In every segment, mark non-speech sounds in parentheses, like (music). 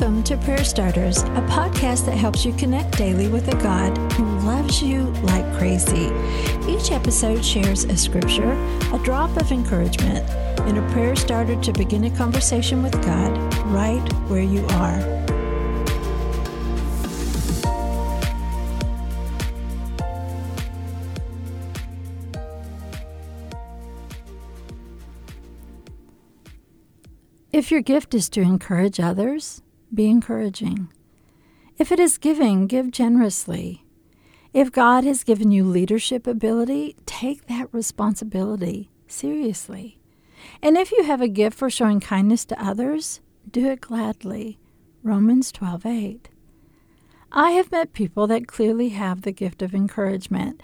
Welcome to Prayer Starters, a podcast that helps you connect daily with a God who loves you like crazy. Each episode shares a scripture, a drop of encouragement, and a prayer starter to begin a conversation with God right where you are. If your gift is to encourage others, be encouraging. If it is giving, give generously. If God has given you leadership ability, take that responsibility seriously. And if you have a gift for showing kindness to others, do it gladly. Romans 12:8. I have met people that clearly have the gift of encouragement.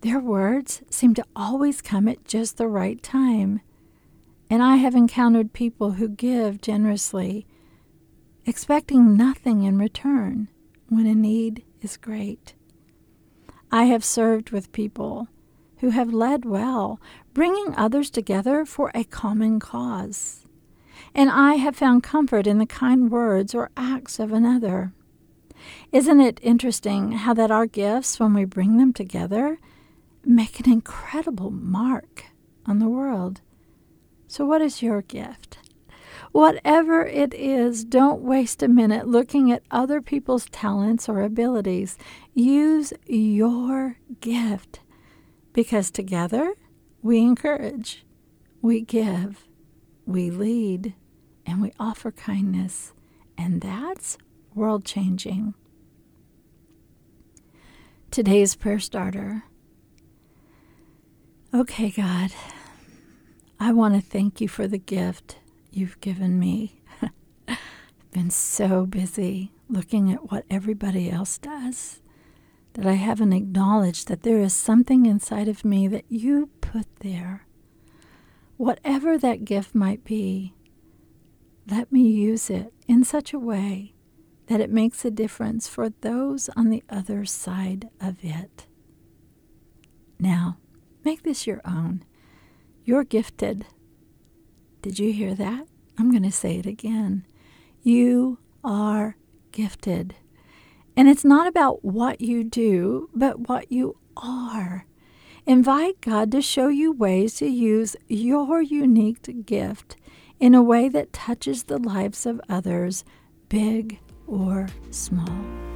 Their words seem to always come at just the right time. And I have encountered people who give generously, expecting nothing in return when a need is great. I have served with people who have led well, bringing others together for a common cause. And I have found comfort in the kind words or acts of another. Isn't it interesting how that our gifts, when we bring them together, make an incredible mark on the world? So, what is your gift? Whatever it is, don't waste a minute looking at other people's talents or abilities. Use your gift because together we encourage, we give, we lead, and we offer kindness. And that's world changing. Today's prayer starter. Okay, God. I want to thank you for the gift you've given me. I've (laughs) been so busy looking at what everybody else does that I haven't acknowledged that there is something inside of me that you put there. Whatever that gift might be, let me use it in such a way that it makes a difference for those on the other side of it. Now, make this your own. You're gifted. Did you hear that? I'm going to say it again. You are gifted. And it's not about what you do, but what you are. Invite God to show you ways to use your unique gift in a way that touches the lives of others, big or small.